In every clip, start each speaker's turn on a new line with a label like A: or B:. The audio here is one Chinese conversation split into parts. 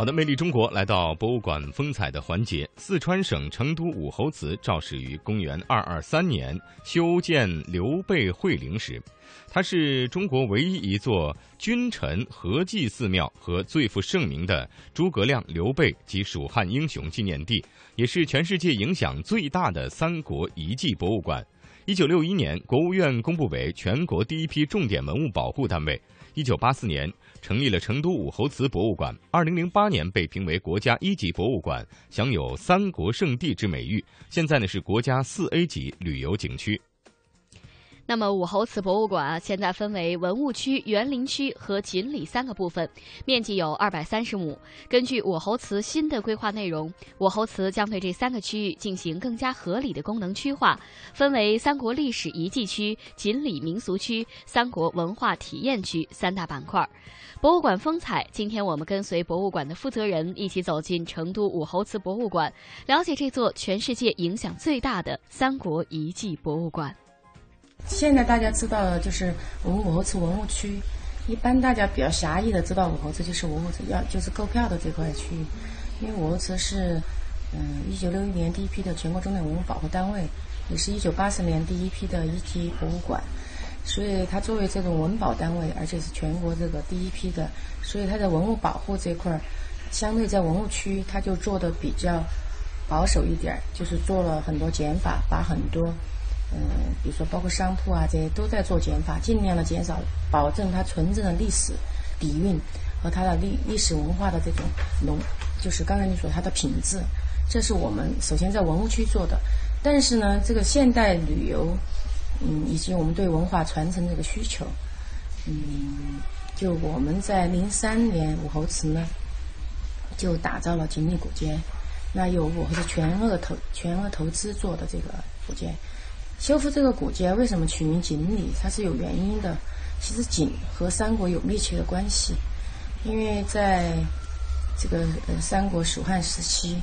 A: 好的，魅力中国来到博物馆风采的环节。四川省成都武侯祠肇始于公元二二三年，修建刘备会陵时，它是中国唯一一座君臣合祭寺庙和最负盛名的诸葛亮、刘备及蜀汉英雄纪念地，也是全世界影响最大的三国遗迹博物馆。一九六一年，国务院公布为全国第一批重点文物保护单位。一九八四年成立了成都武侯祠博物馆，二零零八年被评为国家一级博物馆，享有“三国圣地”之美誉。现在呢是国家四 A 级旅游景区。
B: 那么武侯祠博物馆啊，现在分为文物区、园林区和锦里三个部分，面积有二百三十亩。根据武侯祠新的规划内容，武侯祠将对这三个区域进行更加合理的功能区划，分为三国历史遗迹区、锦里民俗区、三国文化体验区三大板块。博物馆风采，今天我们跟随博物馆的负责人一起走进成都武侯祠博物馆，了解这座全世界影响最大的三国遗迹博物馆。
C: 现在大家知道的就是我们武侯祠文物区，一般大家比较狭义的知道武侯祠就是武侯祠要就是购票的这块区域，因为武侯祠是嗯一九六一年第一批的全国重点文物保护单位，也是一九八四年第一批的一级博物馆，所以它作为这种文保单位，而且是全国这个第一批的，所以它在文物保护这块儿，相对在文物区它就做的比较保守一点，就是做了很多减法，把很多。嗯，比如说包括商铺啊，这些都在做减法，尽量的减少，保证它纯正的历史底蕴和它的历历史文化的这种浓，就是刚才你说它的品质，这是我们首先在文物区做的。但是呢，这个现代旅游，嗯，以及我们对文化传承这个需求，嗯，就我们在零三年武侯祠呢，就打造了锦里古街，那由武侯是全额投全额投资做的这个古街。修复这个古街为什么取名锦里？它是有原因的。其实锦和三国有密切的关系，因为在这个呃三国蜀汉时期，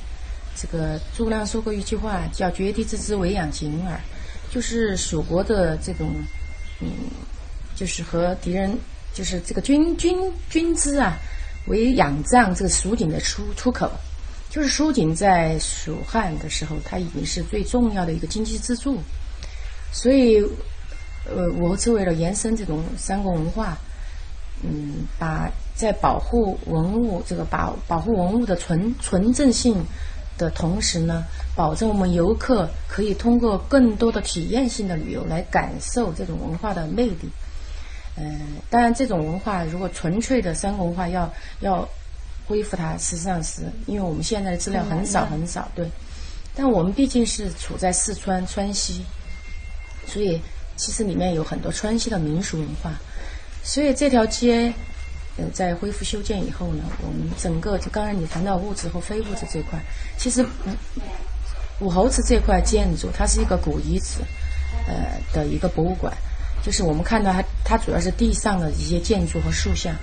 C: 这个诸葛亮说过一句话，叫“绝地之资，唯养锦耳”，就是蜀国的这种嗯，就是和敌人就是这个军军军资啊，为仰仗这个蜀锦的出出口。就是蜀锦在蜀汉的时候，它已经是最重要的一个经济支柱。所以，呃，武侯祠为了延伸这种三国文化，嗯，把在保护文物这个保保护文物的纯纯正性的同时呢，保证我们游客可以通过更多的体验性的旅游来感受这种文化的魅力。嗯，当然，这种文化如果纯粹的三国文化要要恢复它，实际上是因为我们现在的资料很少很少，对。但我们毕竟是处在四川川西。所以，其实里面有很多川西的民俗文化。所以这条街，呃，在恢复修建以后呢，我们整个就刚才你谈到物质和非物质这块，其实武侯祠这块建筑，它是一个古遗址，呃的一个博物馆。就是我们看到它，它主要是地上的一些建筑和塑像，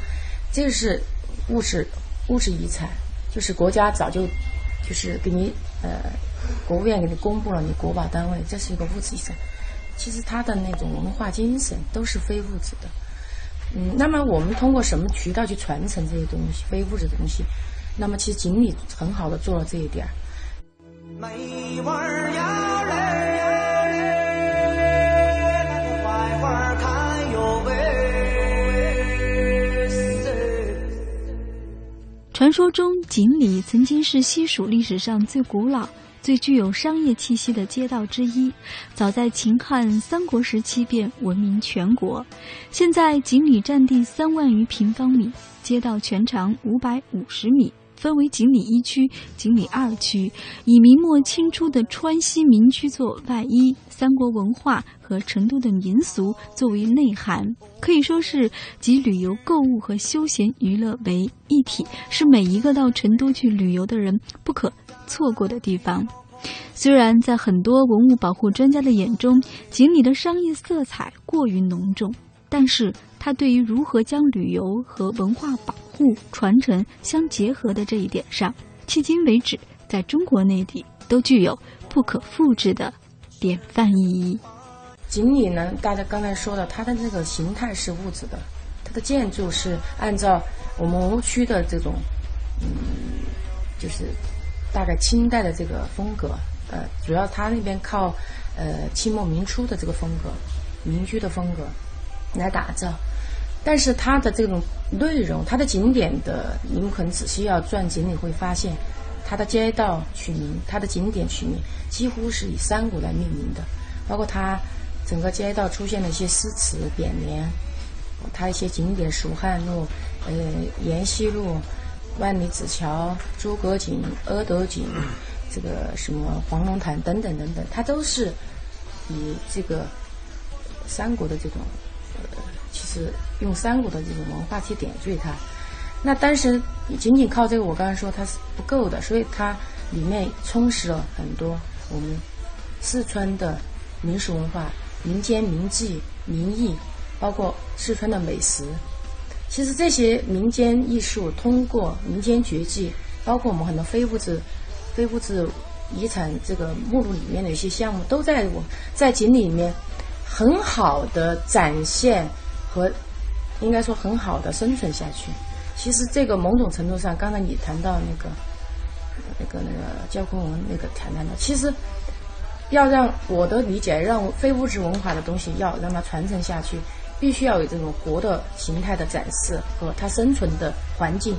C: 这个是物质物质遗产，就是国家早就就是给你呃，国务院给你公布了你国保单位，这是一个物质遗产。其实它的那种文化精神都是非物质的，嗯，那么我们通过什么渠道去传承这些东西，非物质的东西？那么其实锦里很好的做了这一点。
D: 美味呀嘞，那个槐花看哟喂。
E: 传说中，锦里曾经是西蜀历史上最古老。最具有商业气息的街道之一，早在秦汉三国时期便闻名全国。现在锦里占地三万余平方米，街道全长五百五十米，分为锦里一区、锦里二区，以明末清初的川西民居作外衣，三国文化和成都的民俗作为内涵，可以说是集旅游、购物和休闲娱乐为一体，是每一个到成都去旅游的人不可错过的地方。虽然在很多文物保护专家的眼中，锦里的商业色彩过于浓重，但是它对于如何将旅游和文化保护传承相结合的这一点上，迄今为止在中国内地都具有
F: 不可复制的典范意义。
C: 锦里呢，大家刚才说的，它的这个形态是物质的，它的建筑是按照我们文物区的这种，嗯，就是大概清代的这个风格，呃，主要它那边靠呃清末民初的这个风格，民居的风格来打造。但是它的这种内容，它的景点的，你们可能仔细要转景，你会发现，它的街道取名，它的景点取名，几乎是以山谷来命名的，包括它整个街道出现了一些诗词匾联，它一些景点，蜀汉路、呃延禧路、万里子桥、诸葛井、阿斗井，这个什么黄龙潭等等等等，它都是以这个三国的这种。呃其实用三国的这种文化去点缀它，那但是仅仅靠这个，我刚才说它是不够的，所以它里面充实了很多我们四川的民俗文化、民间名妓、民艺，包括四川的美食。其实这些民间艺术通过民间绝技，包括我们很多非物质、非物质遗产这个目录里面的一些项目，都在我在锦里面很好的展现。和应该说很好的生存下去。其实这个某种程度上，刚才你谈到那个那个那个焦坤文那个谈谈的，其实要让我的理解，让非物质文化的东西要让它传承下去，必须要有这种活的形态的展示和它生存的环境。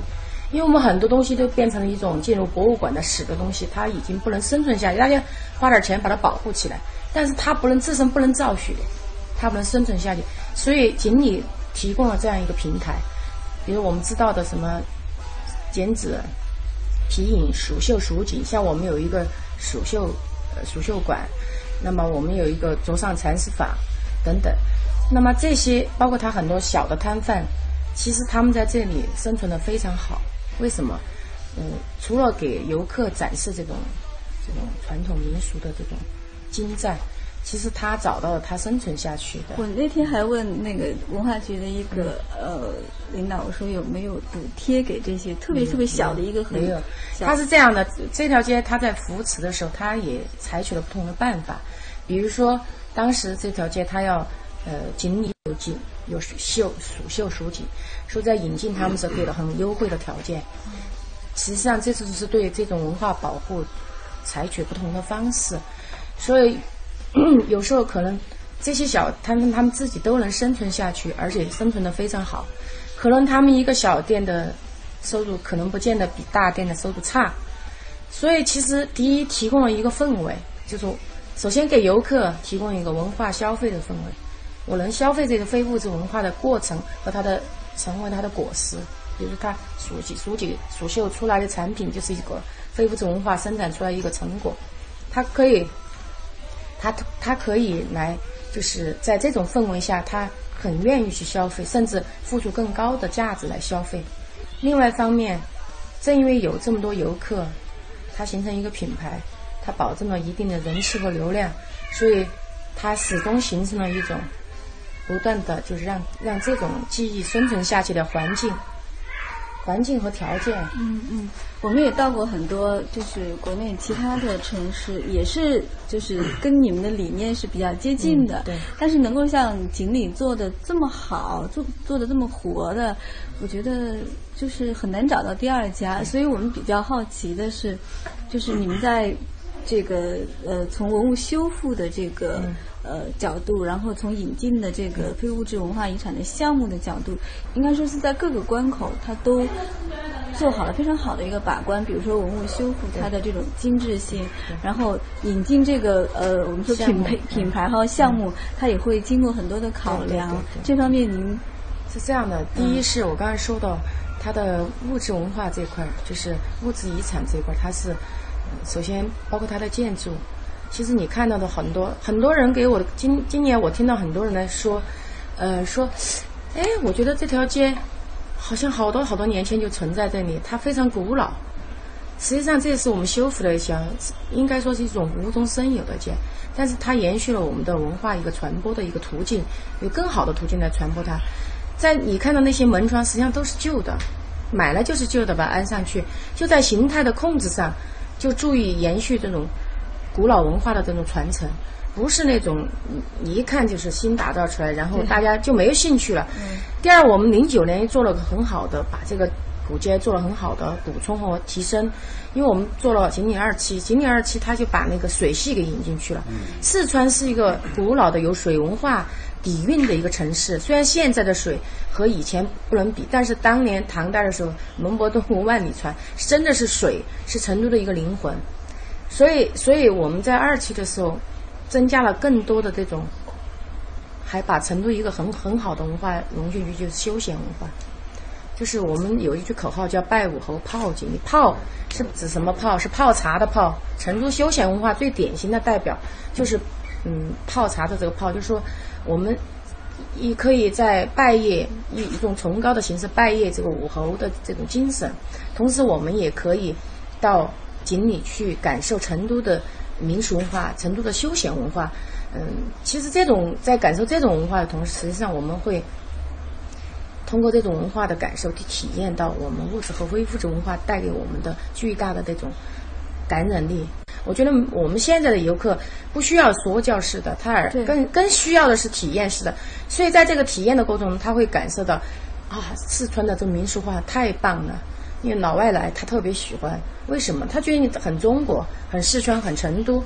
C: 因为我们很多东西都变成了一种进入博物馆的史的东西，它已经不能生存下去。大家花点钱把它保护起来，但是它不能自身不能造血，它不能生存下去。所以锦鲤提供了这样一个平台，比如我们知道的什么剪纸、皮影、蜀绣、蜀锦，像我们有一个蜀绣呃蜀绣馆，那么我们有一个桌上禅师坊等等，那么这些包括他很多小的摊贩，其实他们在这里生存的非常好。为什么？嗯，除了给游客展示这种这种传统民俗的这种精湛。其实他找到了他生存下去的。
F: 我那天还问那个文化局的一个呃领导，我说有没有补贴给这些特别特别小的一个？
C: 没有，他是这样的，这条街他在扶持的时候，他也采取了不同的办法。比如说，当时这条街他要呃锦里有锦有绣蜀绣蜀锦，说在引进他们时候给了很优惠的条件。实际上，这次是对这种文化保护采取不同的方式，所以。有时候可能这些小摊贩他们自己都能生存下去，而且生存的非常好。可能他们一个小店的收入可能不见得比大店的收入差。所以其实第一提供了一个氛围，就是首先给游客提供一个文化消费的氛围。我能消费这个非物质文化的过程和它的成为它的果实，比如它蜀锦、蜀锦、蜀绣出来的产品就是一个非物质文化生产出来一个成果，它可以。它它可以来，就是在这种氛围下，它很愿意去消费，甚至付出更高的价值来消费。另外一方面，正因为有这么多游客，它形成一个品牌，它保证了一定的人气和流量，所以它始终形成了一种不断的就是让让这种记忆生存下去的环境。环境和条件，
F: 嗯嗯，我们也到过很多，就是国内其他的城市，也是就是跟你们的理念是比较接近的，
C: 对。
F: 但是能够像锦鲤做的这么好，做做的这么活的，我觉得就是很难找到第二家。所以我们比较好奇的是，就是你们在这个呃从文物修复的这个。呃，角度，然后从引进的这个非物质文化遗产的项目的角度，应该说是在各个关口，它都做好了非常好的一个把关。比如说文物修复它的这种精致性，然后引进这个呃，我们说品牌品牌和项目，它也会经过很多的考量。这方面您
C: 是这样的：第一是我刚才说到它的物质文化这块，就是物质遗产这块，它是首先包括它的建筑。其实你看到的很多很多人给我今今年我听到很多人来说，呃说，哎，我觉得这条街好像好多好多年前就存在这里，它非常古老。实际上这是我们修复的一条，应该说是一种无中生有的街，但是它延续了我们的文化一个传播的一个途径，有更好的途径来传播它。在你看到那些门窗，实际上都是旧的，买了就是旧的，把它安上去，就在形态的控制上就注意延续这种。古老文化的这种传承，不是那种一看就是新打造出来，然后大家就没有兴趣了。第二，我们零九年做了个很好的，把这个古街做了很好的补充和提升，因为我们做了锦岭二期，锦岭二期它就把那个水系给引进去了。四川是一个古老的有水文化底蕴的一个城市，虽然现在的水和以前不能比，但是当年唐代的时候，门泊东吴万里船，真的是水是成都的一个灵魂。所以，所以我们在二期的时候，增加了更多的这种，还把成都一个很很好的文化融进去，就是休闲文化。就是我们有一句口号叫“拜武侯泡锦鲤”，泡是指什么泡？是泡茶的泡。成都休闲文化最典型的代表就是，嗯，泡茶的这个泡，就是说我们也可以在拜谒以一种崇高的形式拜谒这个武侯的这种精神，同时我们也可以到锦里去感受成都的民俗文化、成都的休闲文化。嗯，其实这种在感受这种文化的同时，实际上我们会通过这种文化的感受，去体验到我们物质和非物质文化带给我们的巨大的这种感染力。我觉得我们现在的游客不需要说教式的，他而更更需要的是体验式的。所以在这个体验的过程中，他会感受到啊，四川的这民俗化太棒了。因为老外来，他特别喜欢，为什么？他觉得你很中国，很四川，很成都。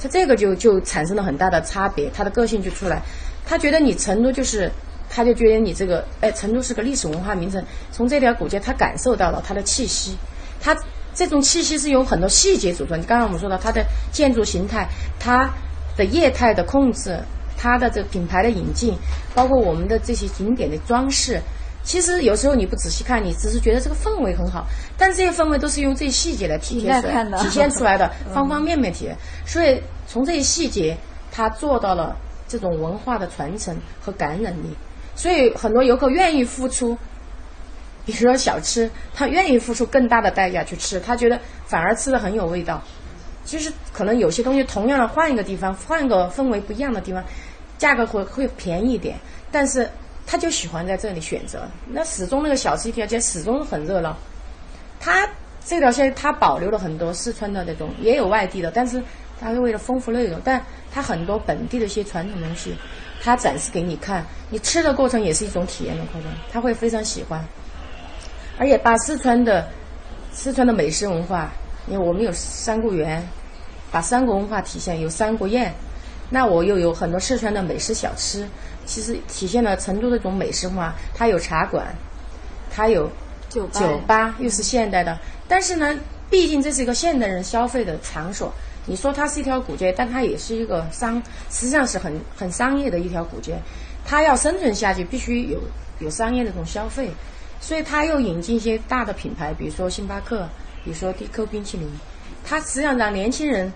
C: 他这个就就产生了很大的差别，他的个性就出来。他觉得你成都就是，他就觉得你这个，哎，成都是个历史文化名城。从这条古街，他感受到了它的气息，它这种气息是由很多细节组成。刚刚我们说到它的建筑形态，它的业态的控制，它的这个品牌的引进，包括我们的这些景点的装饰。其实有时候你不仔细看，你只是觉得这个氛围很好，但这些氛围都是用这些细节来体现出来、体现出来的 方方面面体现。所以从这些细节，他做到了这种文化的传承和感染力。所以很多游客愿意付出，比如说小吃，他愿意付出更大的代价去吃，他觉得反而吃的很有味道。其实可能有些东西同样的换一个地方，换个氛围不一样的地方，价格会会便宜一点，但是他就喜欢在这里选择。那始终那个小吃一条街始终很热闹，他这条线他保留了很多四川的那种，也有外地的，但是他是为了丰富内容，但他很多本地的一些传统东西，他展示给你看，你吃的过程也是一种体验的过程，他会非常喜欢。而且把四川的四川的美食文化，因为我们有三国园，把三国文化体现有三国宴，那我又有很多四川的美食小吃，其实体现了成都的一种美食文化。它有茶馆，它有
E: 酒吧
C: 酒吧，又是现代的，但是呢，毕竟这是一个现代人消费的场所。你说它是一条古街，但它也是一个商，实际上是很很商业的一条古街。它要生存下去，必须有有商业的这种消费，所以它又引进一些大的品牌，比如说星巴克，比如说 DQ 冰淇淋。它实际上让年轻人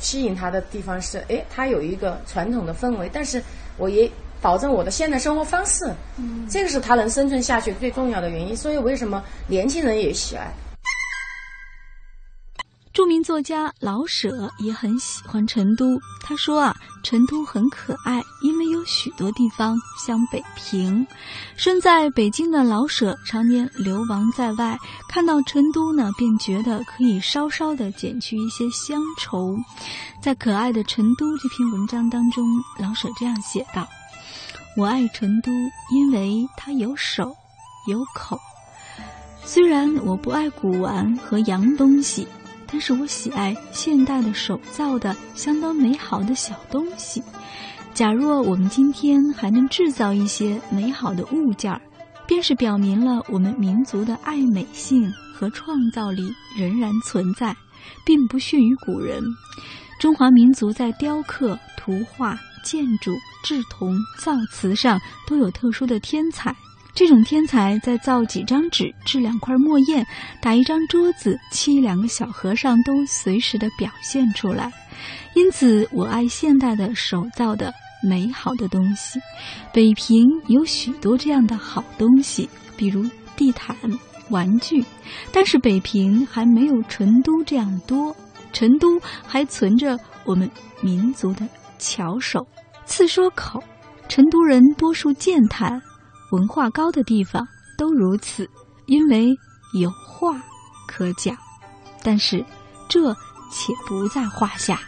C: 吸引他的地方是，哎，它有一个传统的氛围，但是我也保证我的现代生活方式，嗯，这个是他能生存下去最重要的原因。所以为什么年轻人也喜爱？
E: 著名作家老舍也很喜欢成都。他说啊，成都很可爱，因为有许多地方像北平。身在北京的老舍常年流亡在外，看到成都呢，便觉得可以稍稍的减去一些乡愁。在《可爱的成都》这篇文章当中，老舍这样写道：“我爱成都，因为它有手，有口。虽然我不爱古玩和洋东西。”但是我喜爱现代的手造的相当美好的小东西。假若我们今天还能制造一些美好的物件儿，便是表明了我们民族的爱美性和创造力仍然存在，并不逊于古人。中华民族在雕刻、图画、建筑、制铜、造瓷上都有特殊的天才。这种天才在造几张纸、制两块墨砚、打一张桌子、沏两个小和尚都随时的表现出来。因此，我爱现代的手造的美好的东西。北平有许多这样的好东西，比如地毯、玩具，但是北平还没有成都这样多。成都还存着我们民族的巧手、次说口。成都人多数健谈。文化高的地方都如此，因为有话可讲。但是，这且不在话下。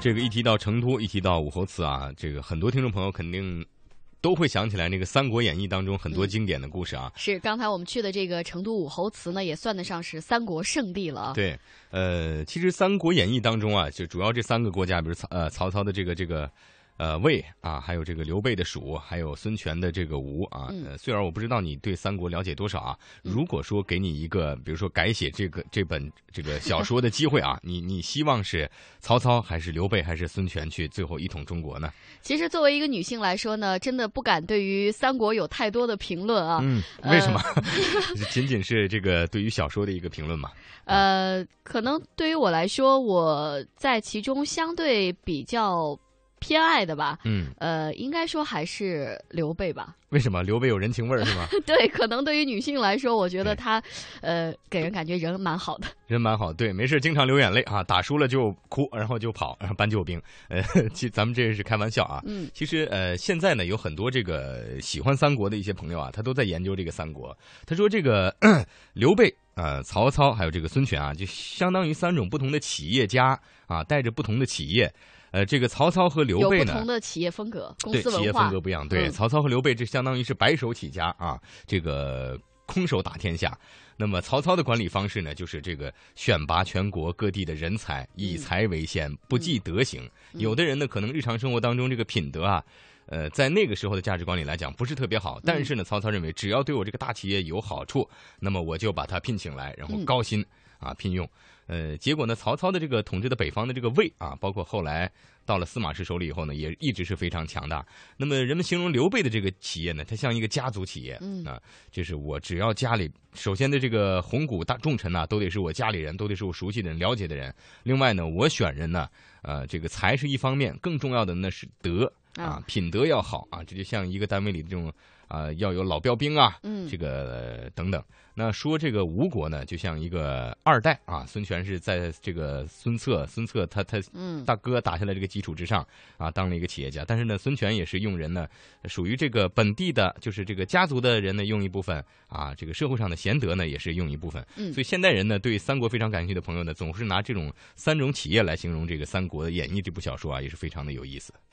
A: 这个一提到成都，一提到武侯祠啊，这个很多听众朋友肯定都会想起来那个《三国演义》当中很多经典的故事啊。
B: 是，刚才我们去的这个成都武侯祠呢，也算得上是三国圣地了啊。
A: 对，呃，其实《三国演义》当中啊，就主要这三个国家，比如曹呃曹操的这个这个。呃，魏啊，还有这个刘备的蜀，还有孙权的这个吴啊。呃，虽然我不知道你对三国了解多少啊，如果说给你一个，比如说改写这个这本这个小说的机会啊，你你希望是曹操还是刘备还是孙权去最后一统中国呢？
B: 其实作为一个女性来说呢，真的不敢对于三国有太多的评论啊。
A: 嗯，为什么？仅仅是这个对于小说的一个评论嘛？
B: 呃，可能对于我来说，我在其中相对比较。偏爱的吧，
A: 嗯，
B: 呃，应该说还是刘备吧。
A: 为什么刘备有人情味儿是吗？
B: 对，可能对于女性来说，我觉得他，呃，给人感觉人蛮好的。
A: 人蛮好，对，没事经常流眼泪啊，打输了就哭，然后就跑，然 后搬救兵。呃，其咱们这是开玩笑啊。
B: 嗯，
A: 其实呃，现在呢，有很多这个喜欢三国的一些朋友啊，他都在研究这个三国。他说这个 刘备啊、曹操还有这个孙权啊，就相当于三种不同的企业家啊，带着不同的企业。呃，这个曹操和刘备
B: 呢，有不同的企业风格，公司
A: 企业风格不一样。对，曹操和刘备这相当于是白手起家啊，这个空手打天下。那么曹操的管理方式呢，就是这个选拔全国各地的人才，以才为先，不计德行。有的人呢，可能日常生活当中这个品德啊，呃，在那个时候的价值观里来讲不是特别好。但是呢，曹操认为只要对我这个大企业有好处，那么我就把他聘请来，然后高薪啊聘用。呃，结果呢，曹操的这个统治的北方的这个魏啊，包括后来到了司马氏手里以后呢，也一直是非常强大。那么人们形容刘备的这个企业呢，它像一个家族企业，
B: 嗯
A: 啊，就是我只要家里首先的这个红谷大重臣呐，都得是我家里人，都得是我熟悉的人、了解的人。另外呢，我选人呢，呃，这个才是一方面，更重要的那是德啊，品德要好啊，这就像一个单位里的这种。啊，要有老标兵啊，
B: 嗯，
A: 这个等等。那说这个吴国呢，就像一个二代啊，孙权是在这个孙策，孙策他他大哥打下来这个基础之上啊，当了一个企业家。但是呢，孙权也是用人呢，属于这个本地的，就是这个家族的人呢，用一部分啊，这个社会上的贤德呢，也是用一部分。
B: 嗯，
A: 所以现代人呢，对三国非常感兴趣的朋友呢，总是拿这种三种企业来形容这个《三国演义》这部小说啊，也是非常的有意思。